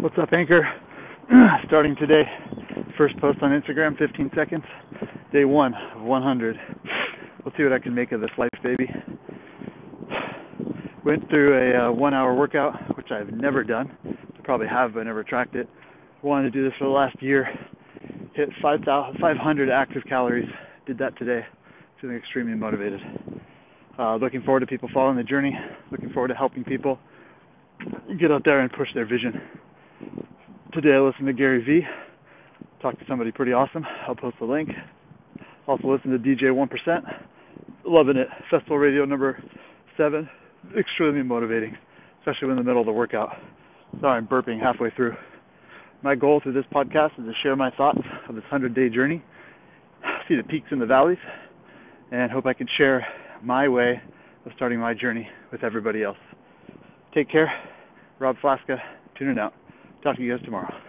What's up, Anchor? Starting today, first post on Instagram, 15 seconds, day one of 100. We'll see what I can make of this life, baby. Went through a uh, one hour workout, which I've never done. Probably have, but never tracked it. Wanted to do this for the last year. Hit 5, 500 active calories. Did that today. Feeling extremely motivated. Uh, looking forward to people following the journey. Looking forward to helping people get out there and push their vision today I listened to Gary Vee, talked to somebody pretty awesome. I'll post the link. Also listen to DJ 1%. Loving it. Festival Radio number seven. Extremely motivating, especially when in the middle of the workout. Sorry, I'm burping halfway through. My goal through this podcast is to share my thoughts of this 100 day journey, see the peaks and the valleys, and hope I can share my way of starting my journey with everybody else. Take care. Rob Flaska, tuning out. Talk to you guys tomorrow.